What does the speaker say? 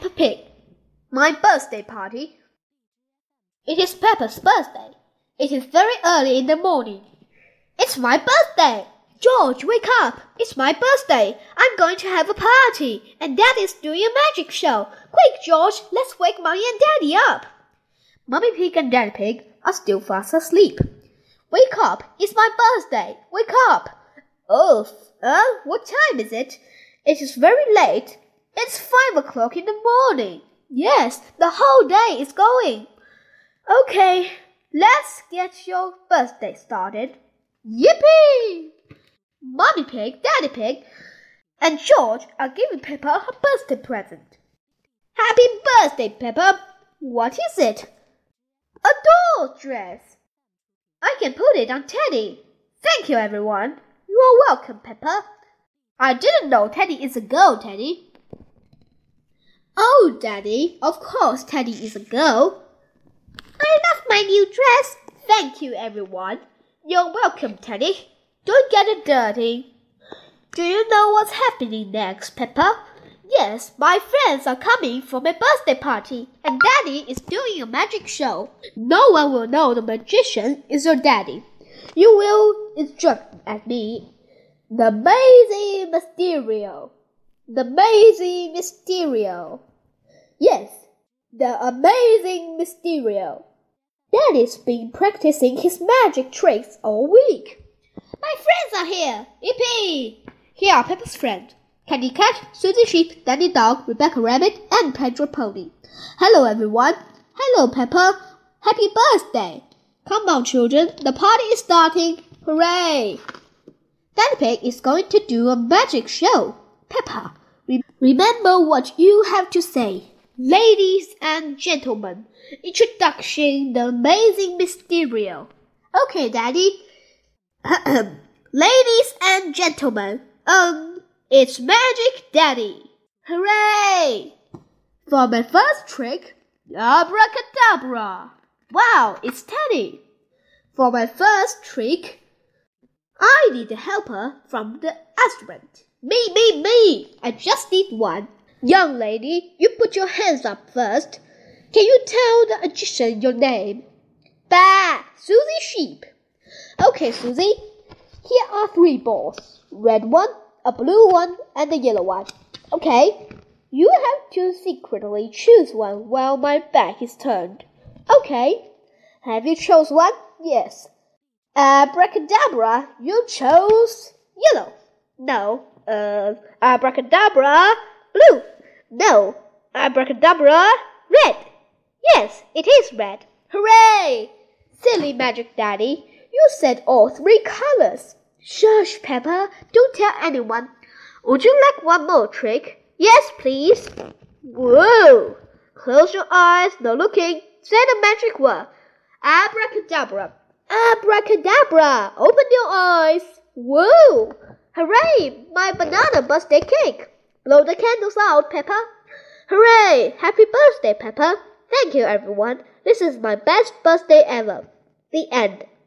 Peppa Pig. My birthday party. It is Peppa's birthday. It is very early in the morning. It's my birthday. George, wake up. It's my birthday. I'm going to have a party, and Daddy's doing a magic show. Quick, George, let's wake Mommy and Daddy up. Mummy Pig and Daddy Pig are still fast asleep. Wake up! It's my birthday! Wake up! Oh, uh, what time is it? It is very late. It's five o'clock in the morning. Yes, the whole day is going. Okay, let's get your birthday started. Yippee! Mommy Pig, Daddy Pig, and George are giving Peppa her birthday present. Happy birthday, Peppa! What is it? A doll dress. I can put it on Teddy. Thank you, everyone. You are welcome, Peppa. I didn't know Teddy is a girl, Teddy. Daddy, of course Teddy is a girl. I love my new dress. Thank you, everyone. You're welcome, Teddy. Don't get it dirty. Do you know what's happening next, Peppa? Yes, my friends are coming for my birthday party, and Daddy is doing a magic show. No one will know the magician is your daddy. You will instruct at me. The amazing Mysterio. The amazing Mysterio. Yes, the amazing Mysterio. Daddy's been practicing his magic tricks all week. My friends are here. Yippee! Here are Peppa's friends. Candy Cat, Susie Sheep, Danny Dog, Rebecca Rabbit, and Pedro Pony. Hello, everyone. Hello, Peppa. Happy birthday. Come on, children. The party is starting. Hooray! Daddy Pig is going to do a magic show. Peppa, re- remember what you have to say. Ladies and gentlemen, introduction the amazing Mysterio. Okay, Daddy. Ladies and gentlemen, um, it's Magic Daddy! Hooray! For my first trick, abracadabra! Wow, it's Teddy! For my first trick, I need a helper from the restaurant. Me, me, me! I just need one. Young lady, you put your hands up first. Can you tell the magician your name? Bah! Susie Sheep. Okay, Susie. Here are three balls. Red one, a blue one, and a yellow one. Okay, you have to secretly choose one while my back is turned. Okay, have you chose one? Yes. Abracadabra, you chose yellow. No. Uh, abracadabra, blue. No. Abracadabra, red. Yes, it is red. Hooray! Silly Magic Daddy, you said all three colors. Shush, Peppa. Don't tell anyone. Would you like one more trick? Yes, please. Whoa! Close your eyes, no looking. Say the magic word. Abracadabra. Abracadabra. Open your eyes. Whoa! Hooray! My banana birthday cake. Blow the candles out, Peppa. Hooray! Happy birthday, Peppa. Thank you, everyone. This is my best birthday ever. The end.